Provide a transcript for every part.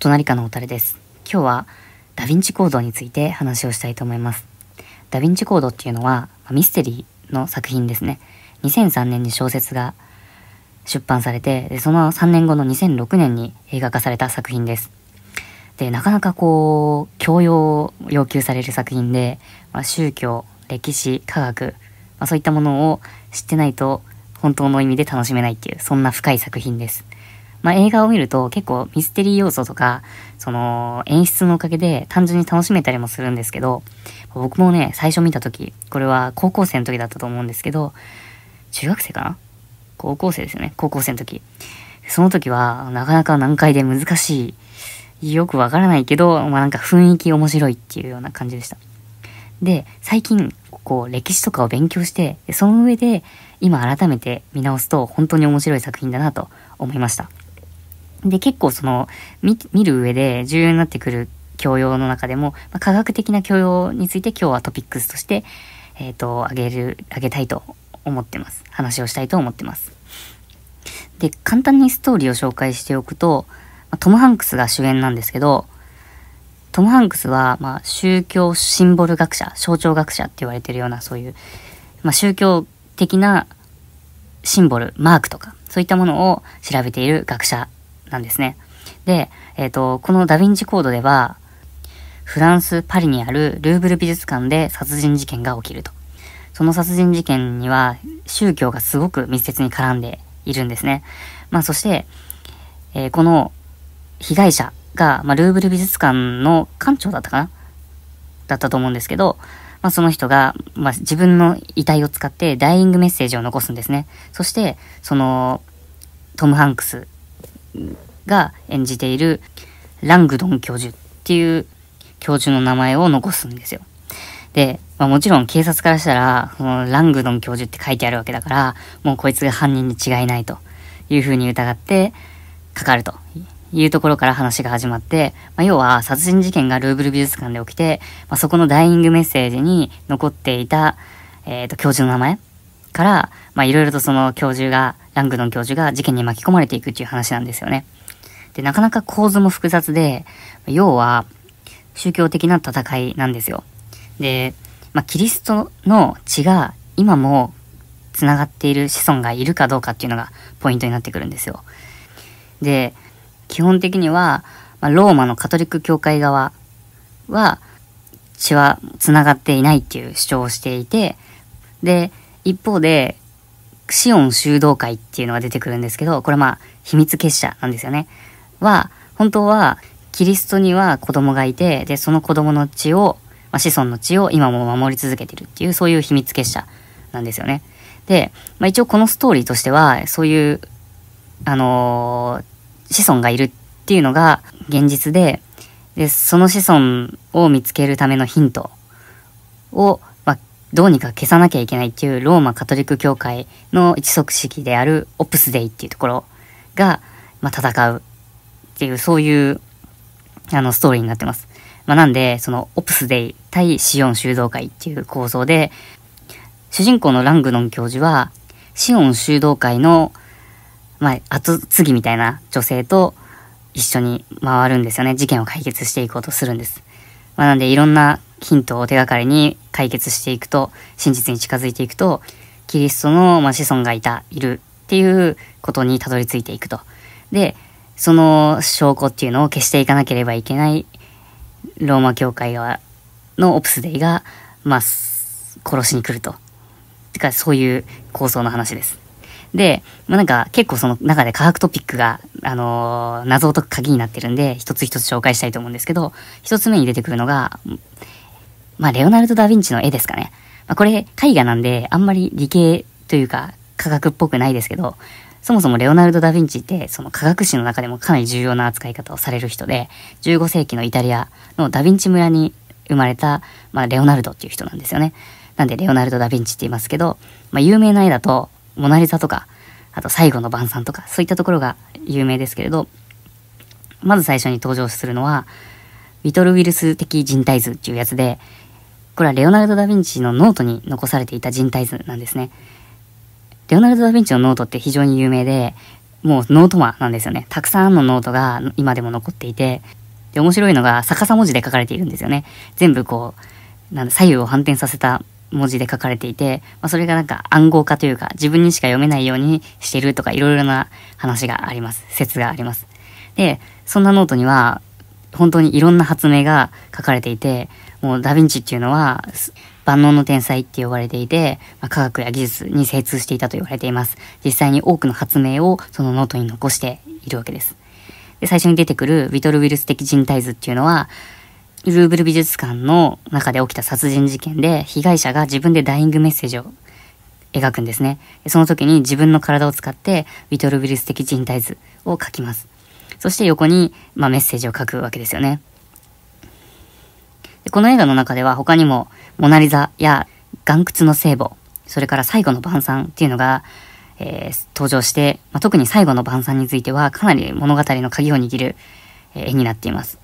隣かのおたれです。今日はダヴィンチコードについて話をしたいと思います。ダヴィンチコードっていうのはミステリーの作品ですね。2003年に小説が出版されて、でその3年後の2006年に映画化された作品です。で、なかなかこう、教養を要求される作品で、まあ、宗教、歴史、科学、まあ、そういったものを知ってないと本当の意味で楽しめないっていう、そんな深い作品です。まあ、映画を見ると結構ミステリー要素とか、その演出のおかげで単純に楽しめたりもするんですけど、僕もね、最初見た時、これは高校生の時だったと思うんですけど、中学生かな？高校生ですよね。高校生の時。その時はなかなか難解で難しい、よくわからないけど、まあなんか雰囲気面白いっていうような感じでした。で、最近、こう歴史とかを勉強して、その上で今改めて見直すと本当に面白い作品だなと思いました。で、結構その、見、見る上で重要になってくる教養の中でも、まあ、科学的な教養について今日はトピックスとして、えっ、ー、と、あげる、あげたいと思ってます。話をしたいと思ってます。で、簡単にストーリーを紹介しておくと、トム・ハンクスが主演なんですけど、トム・ハンクスは、まあ、宗教シンボル学者、象徴学者って言われてるような、そういう、まあ、宗教的なシンボル、マークとか、そういったものを調べている学者なんですね。で、えっ、ー、と、このダヴィンチコードでは、フランス・パリにあるルーブル美術館で殺人事件が起きると。その殺人事件には宗教がすごく密接に絡んでいるんですね。まあそして、えー、この被害者が、まあ、ルーブル美術館の館長だったかな？だったと思うんですけど、まあ、その人が、まあ、自分の遺体を使ってダイイングメッセージを残すんですね。そして、その、トム・ハンクスが演じているラングドン教授っていう教授の名前を残すんですよ。で、まあ、もちろん警察からしたら、そのラングドン教授って書いてあるわけだから、もうこいつが犯人に違いないというふうに疑ってかかるというところから話が始まって、まあ、要は殺人事件がルーブル美術館で起きて、まあ、そこのダイイングメッセージに残っていた、えっ、ー、と、教授の名前から、まあ、いろいろとその教授が、ラングドン教授が事件に巻き込まれていくっていう話なんですよね。で、なかなか構図も複雑で、要は、宗教的な戦いなんですよ。で、まあ、キリストの血が今も繋がっている子孫がいるかどうかっていうのがポイントになってくるんですよ。で、基本的には、まあ、ローマのカトリック教会側は血は繋がっていないっていう主張をしていて、で、一方で、シオン修道会っていうのが出てくるんですけど、これまあ秘密結社なんですよね。は、本当はキリストには子供がいて、で、その子供の血を、まあ、子孫の血を今も守り続けてるっていう、そういう秘密結社なんですよね。で、まあ、一応このストーリーとしては、そういう、あのー、子孫がいるっていうのが現実で、で、その子孫を見つけるためのヒントを、どうにか消さなきゃいけないっていうローマカトリック教会の一足式であるオプスデイっていうところが、まあ、戦うっていう、そういう、あの、ストーリーになってます。まあ、なんで、その、オプスデイ対シオン修道会っていう構造で、主人公のラングノン教授は、シオン修道会の、まあ、後継ぎみたいな女性と一緒に回るんですよね。事件を解決していこうとするんです。まあ、なんで、いろんなヒントを手がかりに解決していくと、真実に近づいていくと、キリストの、子孫がいた、いるっていうことにたどり着いていくと。で、その証拠っていうのを消していかなければいけないローマ教会のオプスデイが、まあ、殺しに来ると。てか、そういう構想の話です。で、まあ、なんか結構その中で科学トピックが、あのー、謎を解く鍵になってるんで、一つ一つ紹介したいと思うんですけど、一つ目に出てくるのが、まあ、レオナルド・ダ・ヴィンチの絵ですかね。まあ、これ、絵画なんで、あんまり理系というか、科学っぽくないですけど、そもそもレオナルド・ダ・ヴィンチってその科学史の中でもかなり重要な扱い方をされる人で、15世紀のイタリアのダ・ヴィンチ村に生まれた、まあ、レオナルドっていう人なんですよね。なんでレオナルド・ダ・ヴィンチって言いますけど、まあ、有名な絵だと、モナリザとか、あと最後の晩餐とか、そういったところが有名ですけれど、まず最初に登場するのは、ウィトルウィウス的人体図っていうやつで、これはレオナルド・ダ・ヴィンチのノートに残されていた人体図なんですね。レオナルド・ダ・ヴィンチのノートって非常に有名で、もうノート魔なんですよね。たくさんのノートが今でも残っていて、で、面白いのが逆さ文字で書かれているんですよね。全部こう、なん左右を反転させた文字で書かれていて、まあ、それがなんか暗号化というか、自分にしか読めないようにしてるとか、いろいろな話があります。説があります。で、そんなノートには、本当にいろんな発明が書かれていて、もうダヴィンチっていうのは、万能の天才って呼ばれていて、まあ、科学や技術に精通していたと言われています。実際に多くの発明をそのノートに残しているわけです。で、最初に出てくるウィトルウィウス的人体図っていうのは、ルーブル美術館の中で起きた殺人事件で、被害者が自分でダイイングメッセージを描くんですね。その時に自分の体を使って、ウィトルウィウス的人体図を描きます。そして横に、まあ、メッセージを書くわけですよね。この映画の中では他にも、モナリザや岩窟の聖母、それから最後の晩餐っていうのが、えー、登場して、まあ、特に最後の晩餐についてはかなり物語の鍵を握る、絵になっています。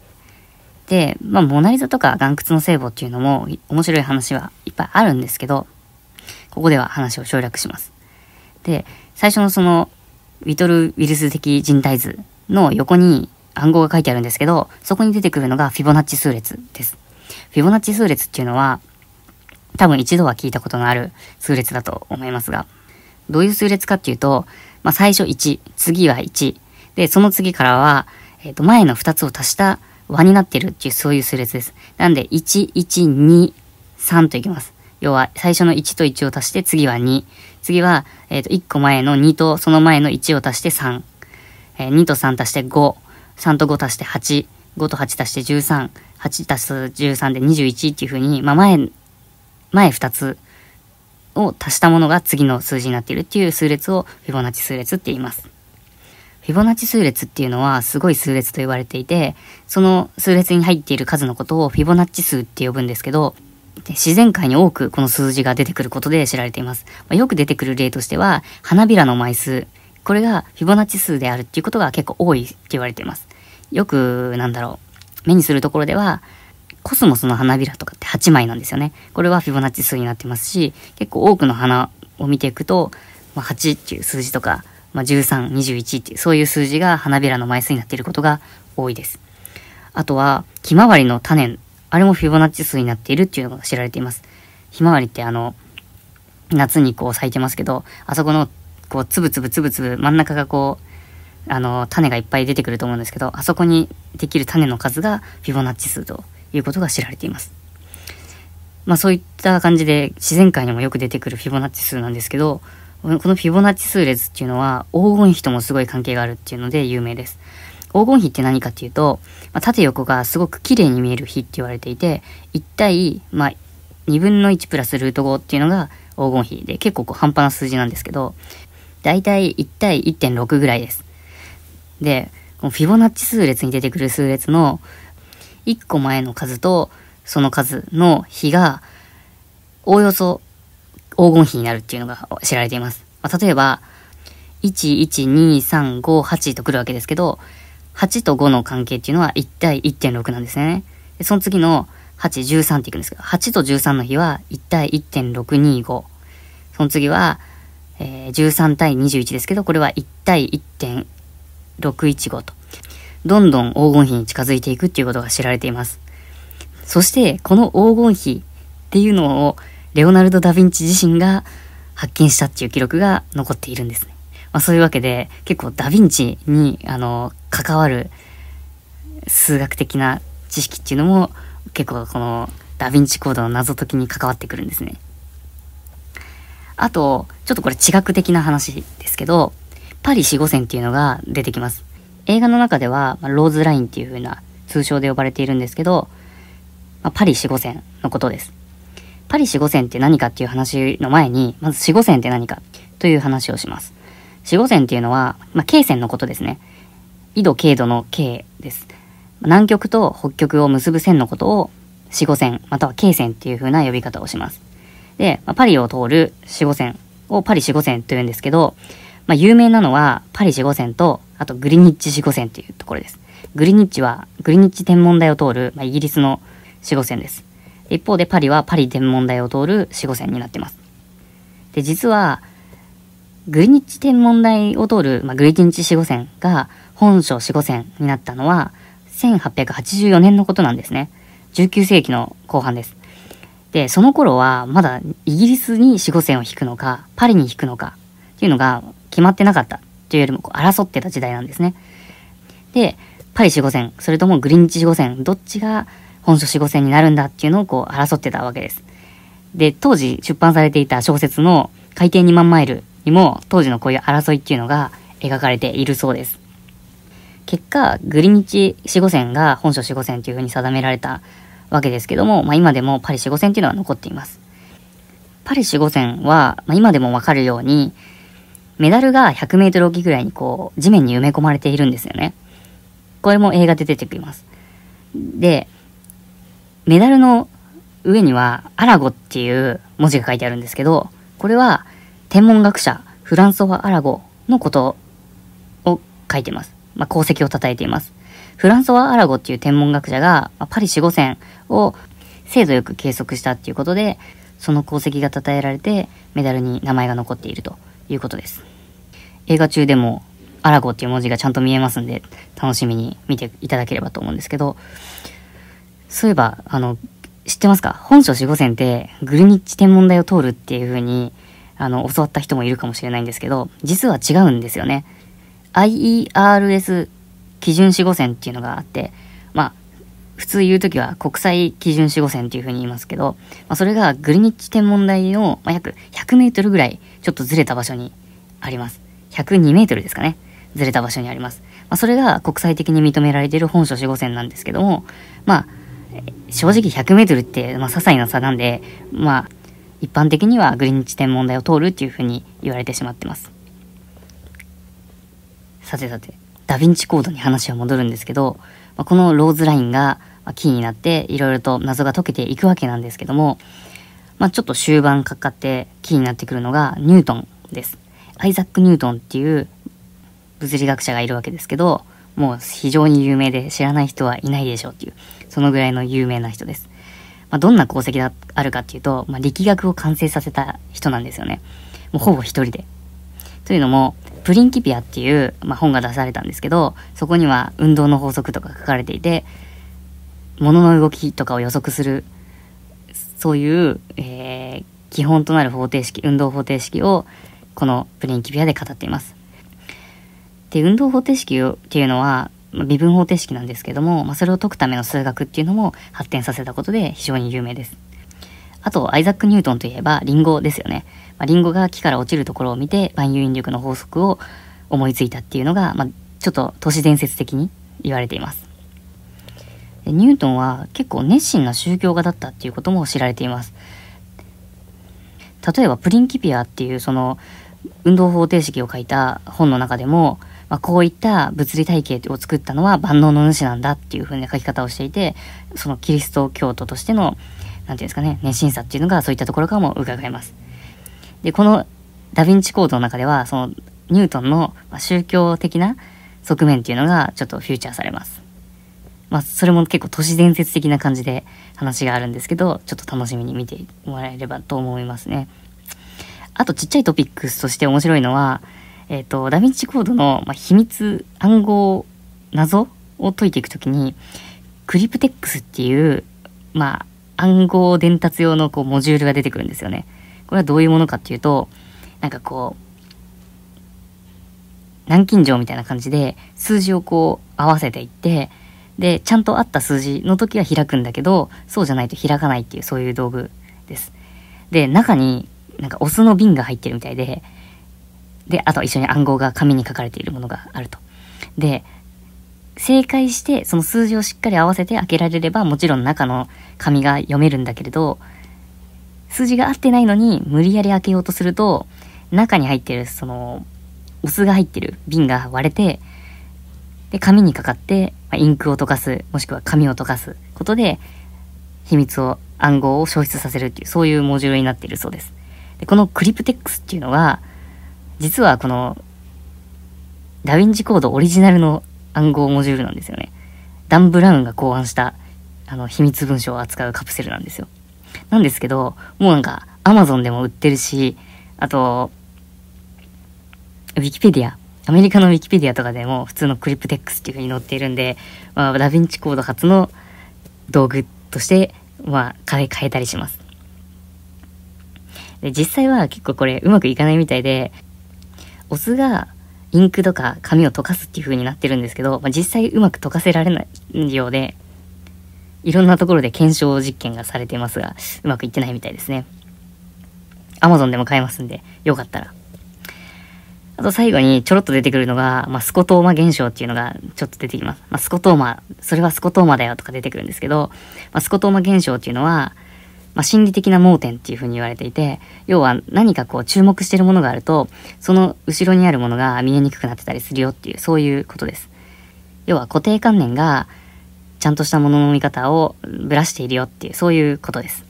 で、まあ、モナリザとか岩窟の聖母っていうのも面白い話はいっぱいあるんですけど、ここでは話を省略します。で、最初のその、ウィトル・ウィルス的人体図の横に暗号が書いてあるんですけど、そこに出てくるのがフィボナッチ数列です。フィボナッチ数列っていうのは、多分一度は聞いたことのある数列だと思いますが、どういう数列かっていうと、まあ、最初1、次は1、で、その次からは、えっ、ー、と、前の2つを足した和になってるっていう、そういう数列です。なんで、1、1、2、3といきます。要は、最初の1と1を足して、次は2。次は、えっ、ー、と、1個前の2と、その前の1を足して3。えー、2と3足して5。3と5足して8。5と8足して13。8足す13で21っていう風に、まあ、前、前2つを足したものが次の数字になっているっていう数列をフィボナッチ数列って言います。フィボナッチ数列っていうのはすごい数列と言われていて、その数列に入っている数のことをフィボナッチ数って呼ぶんですけど、自然界に多くこの数字が出てくることで知られています。まあ、よく出てくる例としては、花びらの枚数。これがフィボナッチ数であるっていうことが結構多いって言われています。よく、なんだろう、目にするところでは、コスモスの花びらとかって8枚なんですよね。これはフィボナッチ数になってますし、結構多くの花を見ていくと、まあ、8っていう数字とか、まあ、13、21っていう、そういう数字が花びらの枚数になっていることが多いです。あとは、ひまわりの種、あれもフィボナッチ数になっているっていうのが知られています。ひまわりってあの、夏にこう咲いてますけど、あそこの、こう、つぶつぶつぶつぶ、真ん中がこう、あの、種がいっぱい出てくると思うんですけど、あそこにできる種の数がフィボナッチ数ということが知られています。まあそういった感じで自然界にもよく出てくるフィボナッチ数なんですけど、このフィボナッチ数列っていうのは黄金比ともすごい関係があるっていうので有名です。黄金比って何かっていうと、まあ、縦横がすごく綺麗に見える比って言われていて、1対、まあ、2分の1プラスルート5っていうのが黄金比で結構こう半端な数字なんですけど、だいたい1対1.6ぐらいです。で、このフィボナッチ数列に出てくる数列の1個前の数とその数の比がおおよそ黄金比になるっていうのが知られています。まあ、例えば、1、1、2、3、5、8と来るわけですけど、8と5の関係っていうのは1対1.6なんですね。でその次の8、13っていくんですけど、8と13の比は1対1.625。その次は、えー、13対21ですけど、これは1対1 615と。どんどん黄金比に近づいていくっていうことが知られています。そして、この黄金比っていうのをレオナルド・ダ・ヴィンチ自身が発見したっていう記録が残っているんですね。まあ、そういうわけで、結構ダ・ヴィンチに、あの、関わる数学的な知識っていうのも、結構このダ・ヴィンチコードの謎解きに関わってくるんですね。あと、ちょっとこれ地学的な話ですけど、パリ4号線っていうのが出てきます。映画の中では、ま、ローズラインっていう風な通称で呼ばれているんですけど、ま、パリ4号線のことです。パリ四五線って何かっていう話の前に、まず四五線って何かという話をします。四五線っていうのは、まあ、経線のことですね。緯度経度の経です。南極と北極を結ぶ線のことを四五線、または経線っていう風な呼び方をします。で、まあ、パリを通る四五線をパリ四五線というんですけど、まあ、有名なのはパリ四五線と、あとグリニッチ四五線っていうところです。グリニッチは、グリニッチ天文台を通る、まあ、イギリスの四五線です。一方でパリはパリ天文台を通る4号線になっています。で、実は、グリニッチ天文台を通る、まあ、グリニッチ4号線が本書4号線になったのは1884年のことなんですね。19世紀の後半です。で、その頃はまだイギリスに4号線を引くのか、パリに引くのかっていうのが決まってなかったというよりもこう争ってた時代なんですね。で、パリ4号線、それともグリニッチ4号線、どっちが本書4号線になるんだっていうのをこう争ってたわけです。で、当時出版されていた小説の海底2万マイルにも当時のこういう争いっていうのが描かれているそうです。結果、グリニッチ4号線が本書4号線というふうに定められたわけですけども、まあ、今でもパリ4号線っていうのは残っています。パリ4号線は、まあ、今でもわかるように、メダルが100メートル置きぐらいにこう、地面に埋め込まれているんですよね。これも映画で出てきます。で、メダルの上には、アラゴっていう文字が書いてあるんですけど、これは天文学者フランソワ・アラゴのことを書いてます。まあ、功績を称えています。フランソワ・アラゴっていう天文学者が、パリ4号線を精度よく計測したっていうことで、その功績が称えられて、メダルに名前が残っているということです。映画中でも、アラゴっていう文字がちゃんと見えますんで、楽しみに見ていただければと思うんですけど、そういえば、あの、知ってますか？本書4号線ってグルニッチ天文台を通るっていう風に、あの、教わった人もいるかもしれないんですけど、実は違うんですよね。IERS 基準4号線っていうのがあって、まあ、普通言うときは国際基準4号線っていう風に言いますけど、まあ、それがグリニッチ天文台の、まあ、約100メートルぐらいちょっとずれた場所にあります。102メートルですかね。ずれた場所にあります。まあ、それが国際的に認められている本書4号線なんですけども、まあ、正直100メートルって、まあ、些細な差なんで、まあ、一般的にはグリニッチ天文台を通るっていう風に言われてしまってます。さてさて。ダヴィンチコードに話は戻るんですけど、まあ、このローズラインがキーになっていろいろと謎が解けていくわけなんですけども、まあ、ちょっと終盤かかってキーになってくるのがニュートンです。アイザック・ニュートンっていう物理学者がいるわけですけど、もう非常に有名で知らない人はいないでしょうっていう、そのぐらいの有名な人です。まあ、どんな功績があるかっていうと、まあ、力学を完成させた人なんですよね。もうほぼ一人で。というのも、プリンキピアっていう、まあ、本が出されたんですけど、そこには運動の法則とか書かれていて、物の動きとかを予測する、そういう、えー、基本となる方程式、運動方程式を、このプリンキピアで語っています。で、運動方程式っていうのは、微分方程式なんですけども、まあ、それを解くための数学っていうのも発展させたことで非常に有名です。あと、アイザック・ニュートンといえば、リンゴですよね。まあ、リンゴが木から落ちるところを見て、万有引力の法則を思いついたっていうのが、まあ、ちょっと都市伝説的に言われています。ニュートンは結構熱心な宗教家だったっていうことも知られています。例えば、プリンキピアっていうその運動方程式を書いた本の中でも、まあ、こういった物理体系を作ったのは万能の主なんだっていう風な書き方をしていて、そのキリスト教徒としての、なんていうんですかね、熱心さっていうのがそういったところからも伺えます。で、このダヴィンチコードの中では、そのニュートンの宗教的な側面っていうのがちょっとフューチャーされます。まあ、それも結構都市伝説的な感じで話があるんですけど、ちょっと楽しみに見てもらえればと思いますね。あとちっちゃいトピックスとして面白いのは、えっ、ー、と、ダヴィンチコードの、まあ、秘密、暗号、謎を解いていくときに、クリプテックスっていう、まあ、暗号伝達用のこうモジュールが出てくるんですよね。これはどういうものかっていうと、なんかこう、南京錠みたいな感じで数字をこう合わせていって、で、ちゃんと合った数字の時は開くんだけど、そうじゃないと開かないっていうそういう道具です。で、中になんかお酢の瓶が入ってるみたいで、で、あと一緒に暗号が紙に書かれているものがあると。で、正解してその数字をしっかり合わせて開けられればもちろん中の紙が読めるんだけれど、数字が合ってないのに無理やり開けようとすると、中に入ってるその、お酢が入ってる瓶が割れて、で、紙にかかって、まインクを溶かす、もしくは紙を溶かすことで、秘密を、暗号を消失させるっていう、そういうモジュールになっているそうです。で、このクリプテックスっていうのは、実はこの、ダヴィンチコードオリジナルの暗号モジュールなんですよね。ダン・ブラウンが考案した、あの、秘密文書を扱うカプセルなんですよ。なんですけど、もうなんか、アマゾンでも売ってるし、あと、ウィキペディア、アメリカのウィキペディアとかでも普通のクリプテックスっていう風に載っているんで、まあ、ダヴィンチコード初の道具として、まあ、変え、変えたりします。で、実際は結構これうまくいかないみたいで、オスがインクとか紙を溶かすっていう風になってるんですけど、まあ、実際うまく溶かせられないようで、いろんなところで検証実験がされていますが、うまくいってないみたいですね。Amazon でも買えますんで、よかったら。あと最後にちょろっと出てくるのが、まあ、スコトーマ現象っていうのがちょっと出てきます。まあ、スコトーマ、それはスコトーマだよとか出てくるんですけど、まあ、スコトーマ現象っていうのは、まあ、心理的な盲点っていうふうに言われていて、要は何かこう注目してるものがあると、その後ろにあるものが見えにくくなってたりするよっていう、そういうことです。要は固定観念が、ちゃんとしたものの見方をぶらしているよっていう、そういうことです。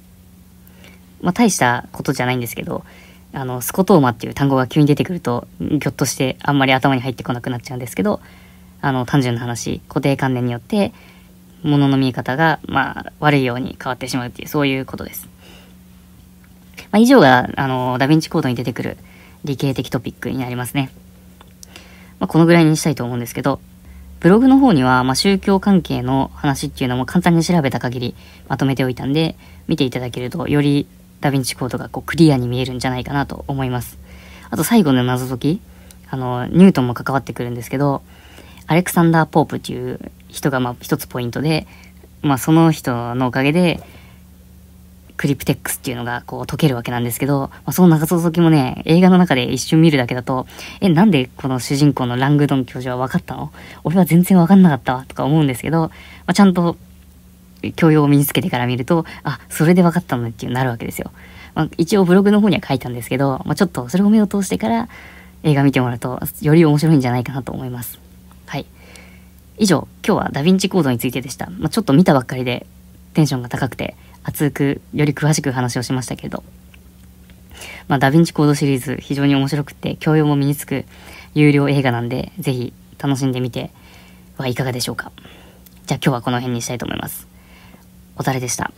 まあ、大したことじゃないんですけど、あの、スコトーマっていう単語が急に出てくると、ぎょっとしてあんまり頭に入ってこなくなっちゃうんですけど、あの、単純な話、固定観念によって、ものの見え方が、まあ、悪いように変わってしまうっていう、そういうことです。まあ、以上が、あの、ダヴィンチコードに出てくる理系的トピックになりますね。まあ、このぐらいにしたいと思うんですけど、ブログの方には、まあ、宗教関係の話っていうのも簡単に調べた限りまとめておいたんで、見ていただけると、よりダヴィンチコードがこうクリアに見えるんじゃないかなと思います。あと最後の謎解き、あの、ニュートンも関わってくるんですけど、アレクサンダー・ポープっていう人がまあ一つポイントで、まあその人のおかげで、クリプテックスっていうのがこう解けるわけなんですけど、まあ、その謎解きもね、映画の中で一瞬見るだけだと、え、なんでこの主人公のラングドン教授は分かったの？俺は全然分かんなかったわとか思うんですけど、まあ、ちゃんと教養を身につけてから見ると、あ、それで分かったのっていうなるわけですよ。まあ、一応ブログの方には書いたんですけど、まあ、ちょっとそれを目を通してから映画見てもらうと、より面白いんじゃないかなと思います。はい。以上、今日はダヴィンチコードについてでした。まあ、ちょっと見たばっかりでテンションが高くて、熱く、より詳しく話をしましたけれど、まあ、ダヴィンチコードシリーズ非常に面白くて、教養も身につく優良映画なんで、ぜひ楽しんでみてはいかがでしょうか。じゃあ今日はこの辺にしたいと思います。おだれでした。